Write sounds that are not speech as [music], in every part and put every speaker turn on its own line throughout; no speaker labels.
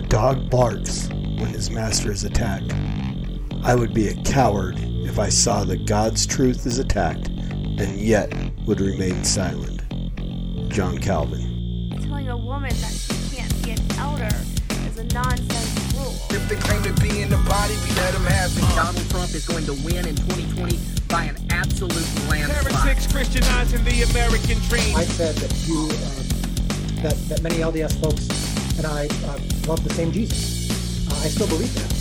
A dog barks when his master is attacked. I would be a coward if I saw that God's truth is attacked and yet would remain silent. John Calvin.
Telling a woman that she can't be an elder is a nonsense rule.
If they claim to be in the body, we let them have it.
Donald Trump is going to win in 2020 by an absolute landslide.
Heretics Christianizing the American dream.
I said that you, um, that, that many LDS folks and I uh, love the same Jesus. Uh, I still believe that.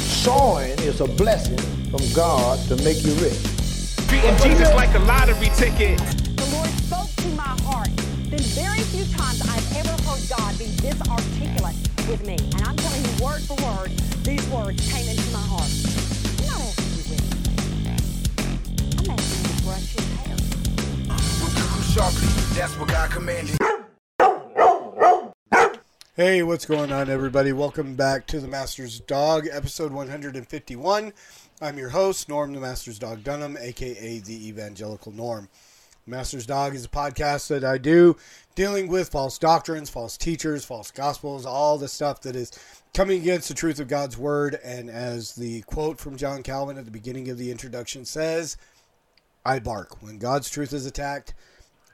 Sowing is a blessing from God to make you rich.
Treating Jesus like a lottery ticket.
The Lord spoke to my heart. Been very few times I've ever heard God be this articulate with me. And I'm telling you word for word, these words came into my heart. I'm not asking you with I'm asking you to brush your hair.
Rebuke them sharply. That's what God commanded.
Hey, what's going on, everybody? Welcome back to The Master's Dog, episode 151. I'm your host, Norm the Master's Dog Dunham, aka the Evangelical Norm. Master's Dog is a podcast that I do dealing with false doctrines, false teachers, false gospels, all the stuff that is coming against the truth of God's Word. And as the quote from John Calvin at the beginning of the introduction says, I bark. When God's truth is attacked,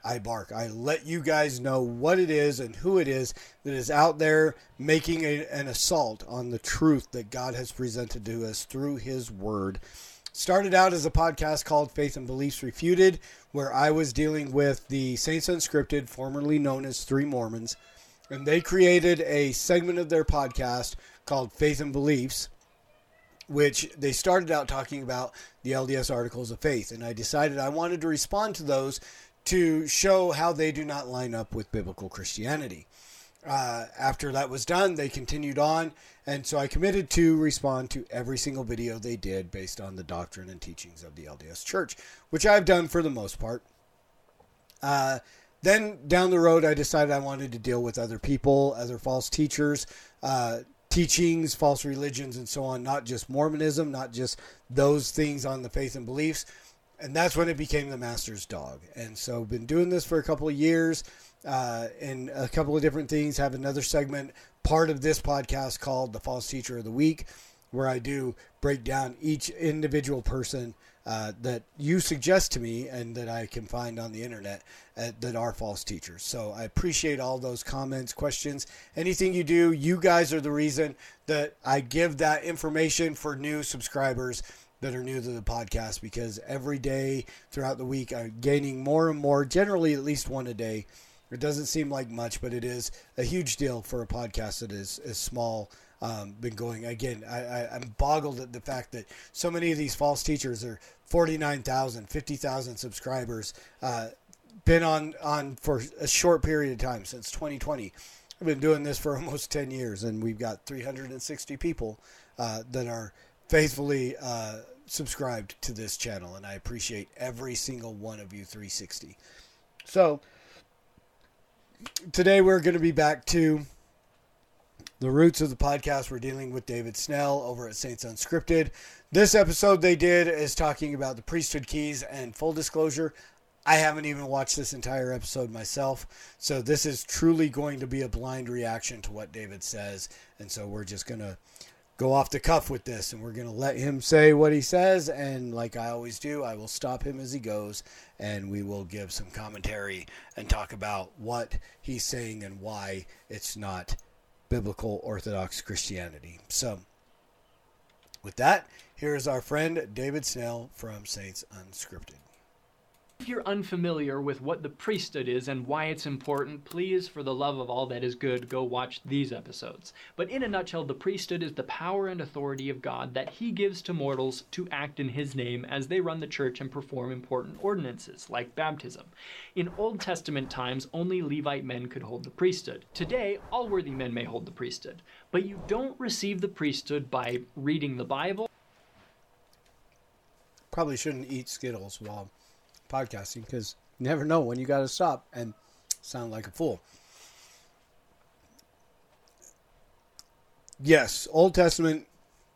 I bark. I let you guys know what it is and who it is that is out there making a, an assault on the truth that God has presented to us through His Word. Started out as a podcast called Faith and Beliefs Refuted, where I was dealing with the Saints Unscripted, formerly known as Three Mormons, and they created a segment of their podcast called Faith and Beliefs which they started out talking about the LDS articles of faith. And I decided I wanted to respond to those to show how they do not line up with biblical Christianity. Uh, after that was done, they continued on, and so I committed to respond to every single video they did based on the doctrine and teachings of the LDS Church, which I've done for the most part. Uh, then down the road, I decided I wanted to deal with other people, other false teachers, uh, teachings, false religions, and so on, not just Mormonism, not just those things on the faith and beliefs, and that's when it became the master's dog. And so, been doing this for a couple of years, uh, and a couple of different things. Have another segment, part of this podcast called the False Teacher of the Week, where I do break down each individual person uh, that you suggest to me and that I can find on the internet uh, that are false teachers. So I appreciate all those comments, questions, anything you do. You guys are the reason that I give that information for new subscribers that are new to the podcast because every day throughout the week I'm gaining more and more, generally at least one a day. It doesn't seem like much, but it is a huge deal for a podcast that is, is small. Um, been going again. I, I, I'm boggled at the fact that so many of these false teachers are 49,000, 50,000 subscribers. Uh, been on on for a short period of time since 2020. I've been doing this for [laughs] almost 10 years, and we've got 360 people uh, that are faithfully uh, subscribed to this channel, and I appreciate every single one of you 360. So today we're going to be back to the roots of the podcast. We're dealing with David Snell over at Saints Unscripted. This episode they did is talking about the priesthood keys and full disclosure. I haven't even watched this entire episode myself, so this is truly going to be a blind reaction to what David says, and so we're just gonna go off the cuff with this, and we're gonna let him say what he says, and like I always do, I will stop him as he goes, and we will give some commentary and talk about what he's saying and why it's not biblical Orthodox Christianity. So, with that, here is our friend David Snell from Saints Unscripted.
If you're unfamiliar with what the priesthood is and why it's important, please, for the love of all that is good, go watch these episodes. But in a nutshell, the priesthood is the power and authority of God that He gives to mortals to act in His name as they run the church and perform important ordinances, like baptism. In Old Testament times, only Levite men could hold the priesthood. Today, all worthy men may hold the priesthood. But you don't receive the priesthood by reading the Bible.
Probably shouldn't eat Skittles while podcasting because you never know when you got to stop and sound like a fool. Yes, Old Testament,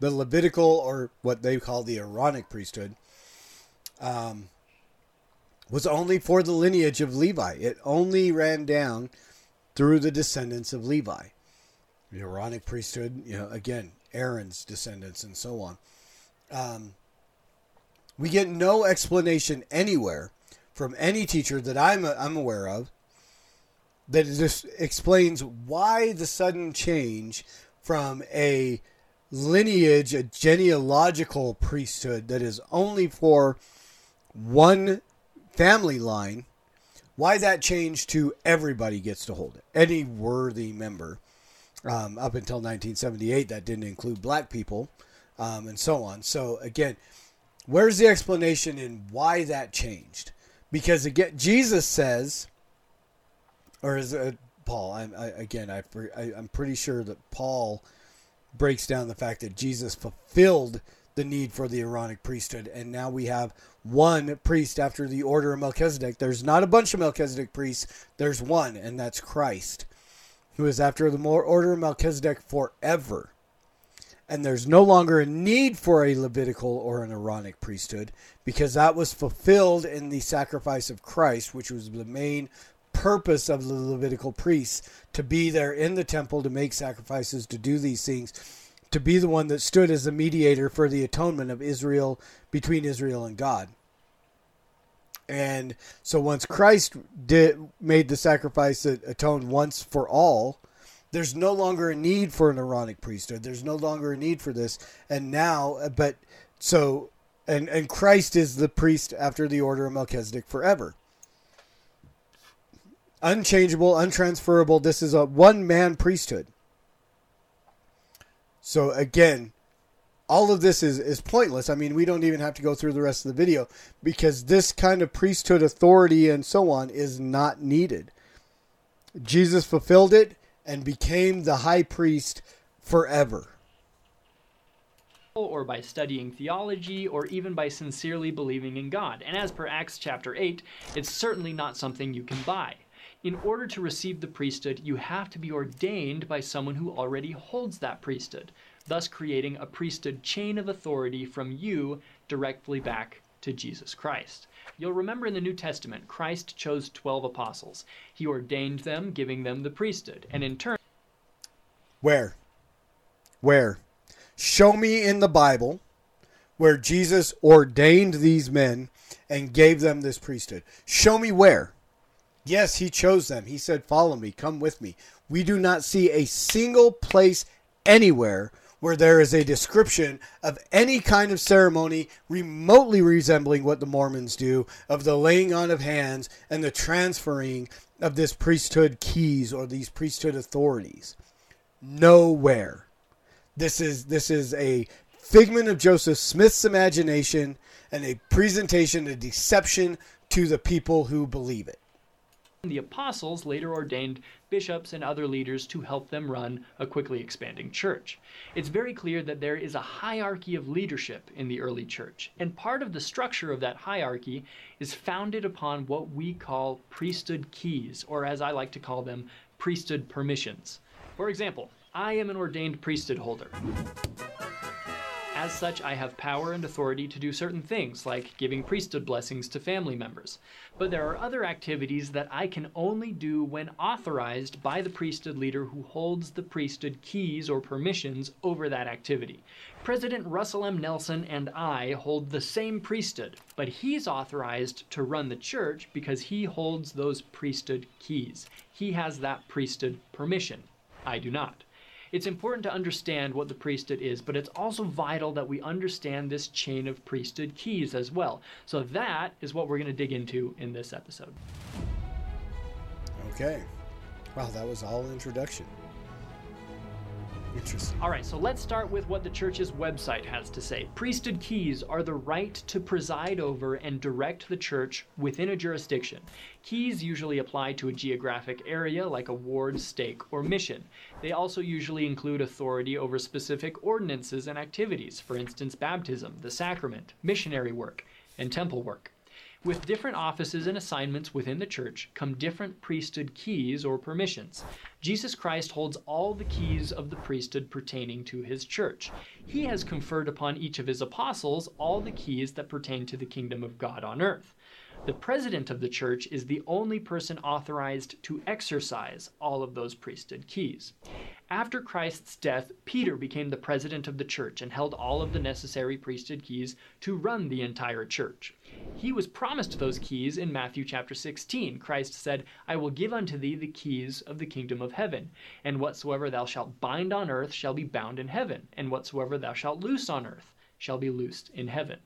the Levitical or what they call the Aaronic priesthood, um, was only for the lineage of Levi. It only ran down through the descendants of Levi. The Aaronic priesthood, you know, again, Aaron's descendants and so on. Um, we get no explanation anywhere from any teacher that I'm, I'm aware of that just explains why the sudden change from a lineage, a genealogical priesthood that is only for one family line, why that changed to everybody gets to hold it, any worthy member. Um, up until 1978, that didn't include black people, um, and so on. So again, where's the explanation in why that changed? Because again, Jesus says, or is it Paul? I'm, I, again, I, I, I'm pretty sure that Paul breaks down the fact that Jesus fulfilled the need for the Aaronic priesthood, and now we have one priest after the order of Melchizedek. There's not a bunch of Melchizedek priests, there's one, and that's Christ, who is after the order of Melchizedek forever. And there's no longer a need for a Levitical or an Aaronic priesthood because that was fulfilled in the sacrifice of Christ, which was the main purpose of the Levitical priests to be there in the temple to make sacrifices, to do these things, to be the one that stood as the mediator for the atonement of Israel between Israel and God. And so once Christ did made the sacrifice that atoned once for all, there's no longer a need for an Aaronic priesthood. There's no longer a need for this. And now, uh, but so, and, and Christ is the priest after the order of Melchizedek forever. Unchangeable, untransferable. This is a one man priesthood. So again, all of this is, is pointless. I mean, we don't even have to go through the rest of the video because this kind of priesthood authority and so on is not needed. Jesus fulfilled it and became the high priest forever.
Or by studying theology, or even by sincerely believing in God. And as per Acts chapter 8, it's certainly not something you can buy. In order to receive the priesthood, you have to be ordained by someone who already holds that priesthood, thus creating a priesthood chain of authority from you directly back to Jesus Christ. You'll remember in the New Testament, Christ chose 12 apostles. He ordained them, giving them the priesthood, and in turn.
Where? Where? Show me in the Bible where Jesus ordained these men and gave them this priesthood. Show me where. Yes, he chose them. He said, Follow me, come with me. We do not see a single place anywhere where there is a description of any kind of ceremony remotely resembling what the Mormons do of the laying on of hands and the transferring of this priesthood keys or these priesthood authorities. Nowhere. This is this is a figment of Joseph Smith's imagination and a presentation, a deception to the people who believe it.
The apostles later ordained bishops and other leaders to help them run a quickly expanding church. It's very clear that there is a hierarchy of leadership in the early church, and part of the structure of that hierarchy is founded upon what we call priesthood keys, or as I like to call them, priesthood permissions. For example, I am an ordained priesthood holder. As such, I have power and authority to do certain things, like giving priesthood blessings to family members. But there are other activities that I can only do when authorized by the priesthood leader who holds the priesthood keys or permissions over that activity. President Russell M. Nelson and I hold the same priesthood, but he's authorized to run the church because he holds those priesthood keys. He has that priesthood permission. I do not. It's important to understand what the priesthood is, but it's also vital that we understand this chain of priesthood keys as well. So that is what we're going to dig into in this episode.
Okay. Wow, that was all introduction. Interesting.
All right, so let's start with what the church's website has to say. Priesthood keys are the right to preside over and direct the church within a jurisdiction. Keys usually apply to a geographic area like a ward, stake, or mission. They also usually include authority over specific ordinances and activities, for instance, baptism, the sacrament, missionary work, and temple work. With different offices and assignments within the church come different priesthood keys or permissions. Jesus Christ holds all the keys of the priesthood pertaining to his church. He has conferred upon each of his apostles all the keys that pertain to the kingdom of God on earth. The president of the church is the only person authorized to exercise all of those priesthood keys. After Christ's death, Peter became the president of the church and held all of the necessary priesthood keys to run the entire church. He was promised those keys in Matthew chapter 16. Christ said, I will give unto thee the keys of the kingdom of heaven, and whatsoever thou shalt bind on earth shall be bound in heaven, and whatsoever thou shalt loose on earth shall be loosed in heaven.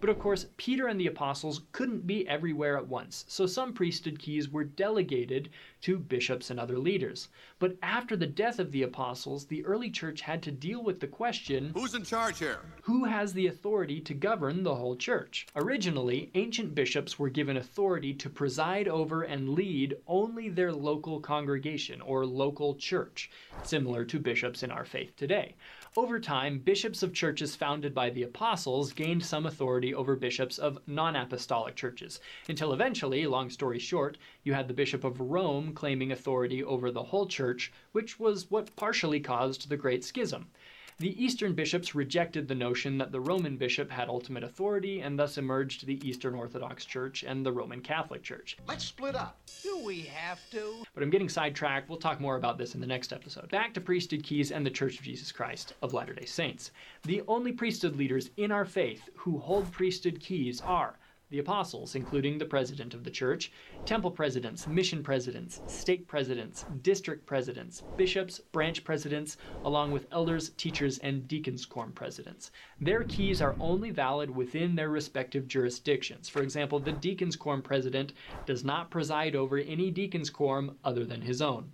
But of course, Peter and the apostles couldn't be everywhere at once, so some priesthood keys were delegated to bishops and other leaders. But after the death of the apostles, the early church had to deal with the question
Who's in charge here?
who has the authority to govern the whole church? Originally, ancient bishops were given authority to preside over and lead only their local congregation or local church, similar to bishops in our faith today. Over time, bishops of churches founded by the apostles gained some authority over bishops of non apostolic churches, until eventually, long story short, you had the Bishop of Rome claiming authority over the whole church, which was what partially caused the Great Schism. The Eastern bishops rejected the notion that the Roman bishop had ultimate authority, and thus emerged the Eastern Orthodox Church and the Roman Catholic Church.
Let's split up. Do we have to?
But I'm getting sidetracked. We'll talk more about this in the next episode. Back to priesthood keys and the Church of Jesus Christ of Latter day Saints. The only priesthood leaders in our faith who hold priesthood keys are the apostles, including the president of the church, temple presidents, mission presidents, stake presidents, district presidents, bishops, branch presidents, along with elders, teachers, and deacons' quorum presidents. Their keys are only valid within their respective jurisdictions. For example, the deacons' quorum president does not preside over any deacons' quorum other than his own.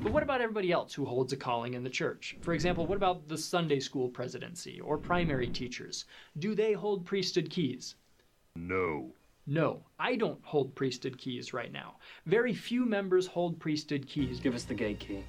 But what about everybody else who holds a calling in the church? For example, what about the Sunday school presidency or primary teachers? Do they hold priesthood keys?
No.
No, I don't hold priesthood keys right now. Very few members hold priesthood keys.
Give us the gate key.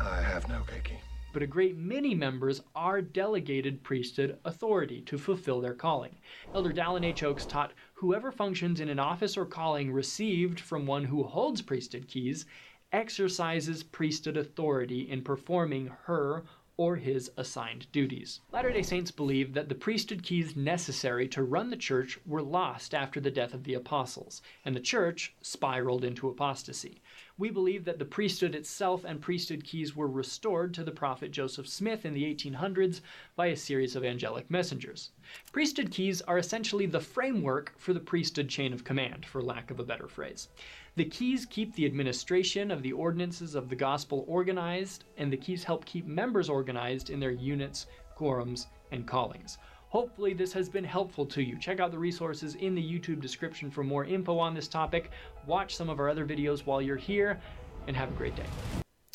I have no key.
but a great many members are delegated priesthood authority to fulfill their calling. Elder Dallin H. Oaks taught whoever functions in an office or calling received from one who holds priesthood keys exercises priesthood authority in performing her or his assigned duties. Latter day Saints believe that the priesthood keys necessary to run the church were lost after the death of the apostles, and the church spiraled into apostasy. We believe that the priesthood itself and priesthood keys were restored to the prophet Joseph Smith in the 1800s by a series of angelic messengers. Priesthood keys are essentially the framework for the priesthood chain of command, for lack of a better phrase. The keys keep the administration of the ordinances of the gospel organized, and the keys help keep members organized in their units, quorums, and callings. Hopefully, this has been helpful to you. Check out the resources in the YouTube description for more info on this topic. Watch some of our other videos while you're here, and have a great day.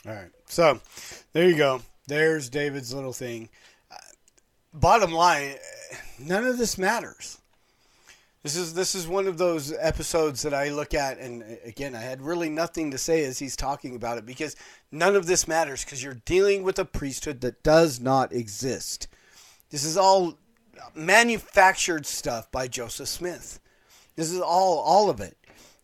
All right. So there you go. There's David's little thing. Uh, bottom line, none of this matters. This is this is one of those episodes that I look at, and uh, again, I had really nothing to say as he's talking about it because none of this matters because you're dealing with a priesthood that does not exist. This is all manufactured stuff by Joseph Smith. This is all all of it.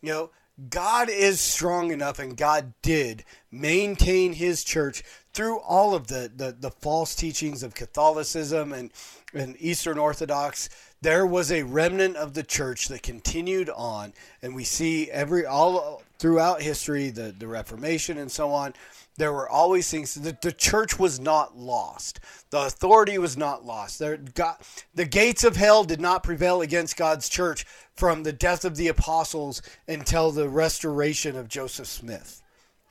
You know, God is strong enough and God did maintain his church through all of the, the, the false teachings of Catholicism and, and Eastern Orthodox. There was a remnant of the church that continued on, and we see every all throughout history, the, the Reformation and so on. There were always things. The, the church was not lost. The authority was not lost. There, God, the gates of hell did not prevail against God's church from the death of the apostles until the restoration of Joseph Smith.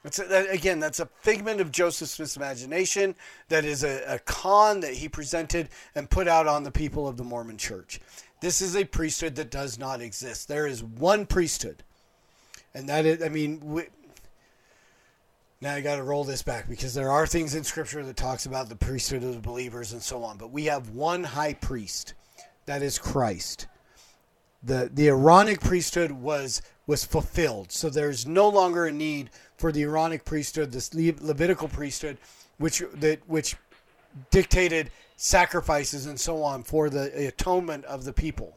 A, again, that's a figment of Joseph Smith's imagination. That is a, a con that he presented and put out on the people of the Mormon Church. This is a priesthood that does not exist. There is one priesthood, and that is, I mean, we, now I got to roll this back because there are things in Scripture that talks about the priesthood of the believers and so on. But we have one high priest, that is Christ. The The Aaronic priesthood was was fulfilled, so there's no longer a need for the Aaronic priesthood, this Le- Levitical priesthood, which that which dictated sacrifices and so on for the atonement of the people.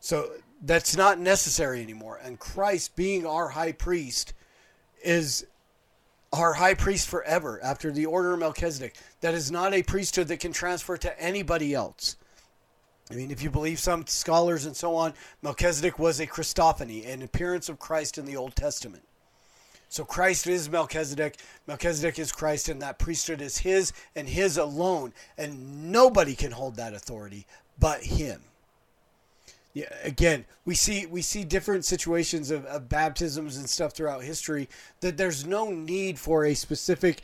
So that's not necessary anymore. And Christ, being our high priest, is our high priest forever after the order of Melchizedek. That is not a priesthood that can transfer to anybody else. I mean, if you believe some scholars and so on, Melchizedek was a Christophany, an appearance of Christ in the Old Testament. So Christ is Melchizedek. Melchizedek is Christ, and that priesthood is his and his alone. And nobody can hold that authority but him. Yeah, again, we see we see different situations of, of baptisms and stuff throughout history that there's no need for a specific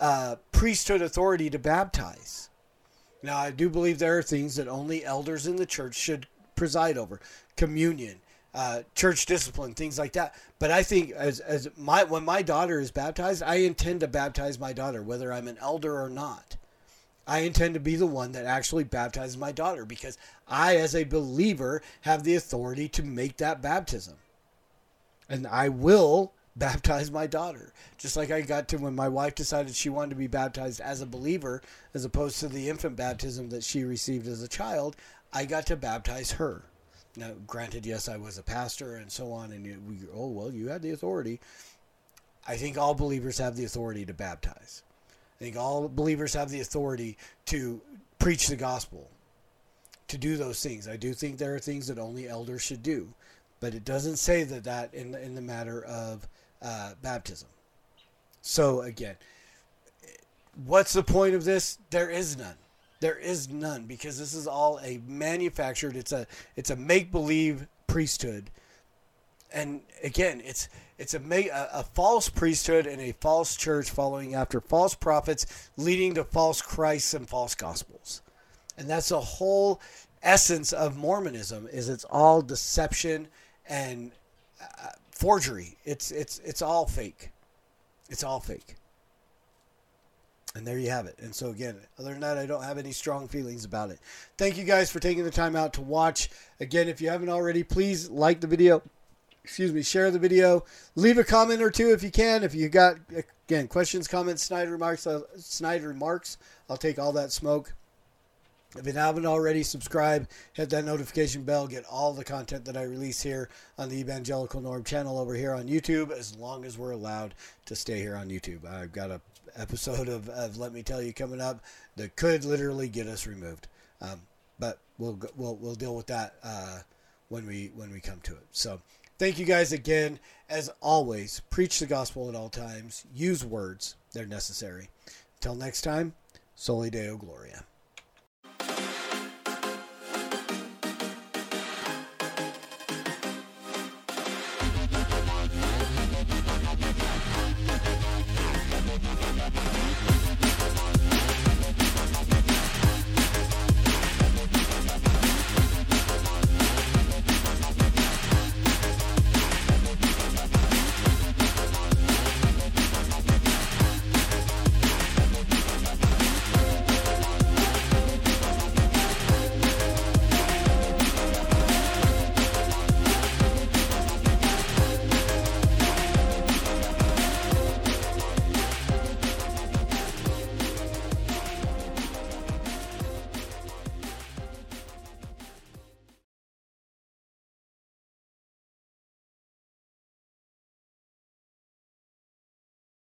uh, priesthood authority to baptize. Now, I do believe there are things that only elders in the church should preside over communion, uh, church discipline, things like that. But I think as, as my when my daughter is baptized, I intend to baptize my daughter, whether I'm an elder or not. I intend to be the one that actually baptizes my daughter because I, as a believer, have the authority to make that baptism. And I will baptize my daughter. Just like I got to when my wife decided she wanted to be baptized as a believer, as opposed to the infant baptism that she received as a child, I got to baptize her. Now, granted, yes, I was a pastor and so on, and you, we, oh, well, you had the authority. I think all believers have the authority to baptize. I think all believers have the authority to preach the gospel, to do those things. I do think there are things that only elders should do, but it doesn't say that that in in the matter of uh, baptism. So again, what's the point of this? There is none. There is none because this is all a manufactured. It's a it's a make believe priesthood, and again, it's it's a, a a false priesthood and a false church following after false prophets, leading to false Christs and false gospels, and that's the whole essence of Mormonism. Is it's all deception and uh, forgery. It's it's it's all fake. It's all fake. And there you have it. And so again, other than that, I don't have any strong feelings about it. Thank you guys for taking the time out to watch. Again, if you haven't already, please like the video. Excuse me, share the video. Leave a comment or two if you can. If you got again questions, comments, snide remarks, uh, remarks, I'll take all that smoke. If you haven't already, subscribe, hit that notification bell, get all the content that I release here on the Evangelical Norm channel over here on YouTube, as long as we're allowed to stay here on YouTube. I've got a episode of, of Let Me Tell You coming up that could literally get us removed, um, but we'll we'll we'll deal with that uh, when we when we come to it. So thank you guys again. As always, preach the gospel at all times. Use words; they're necessary. Until next time, Soli Deo Gloria.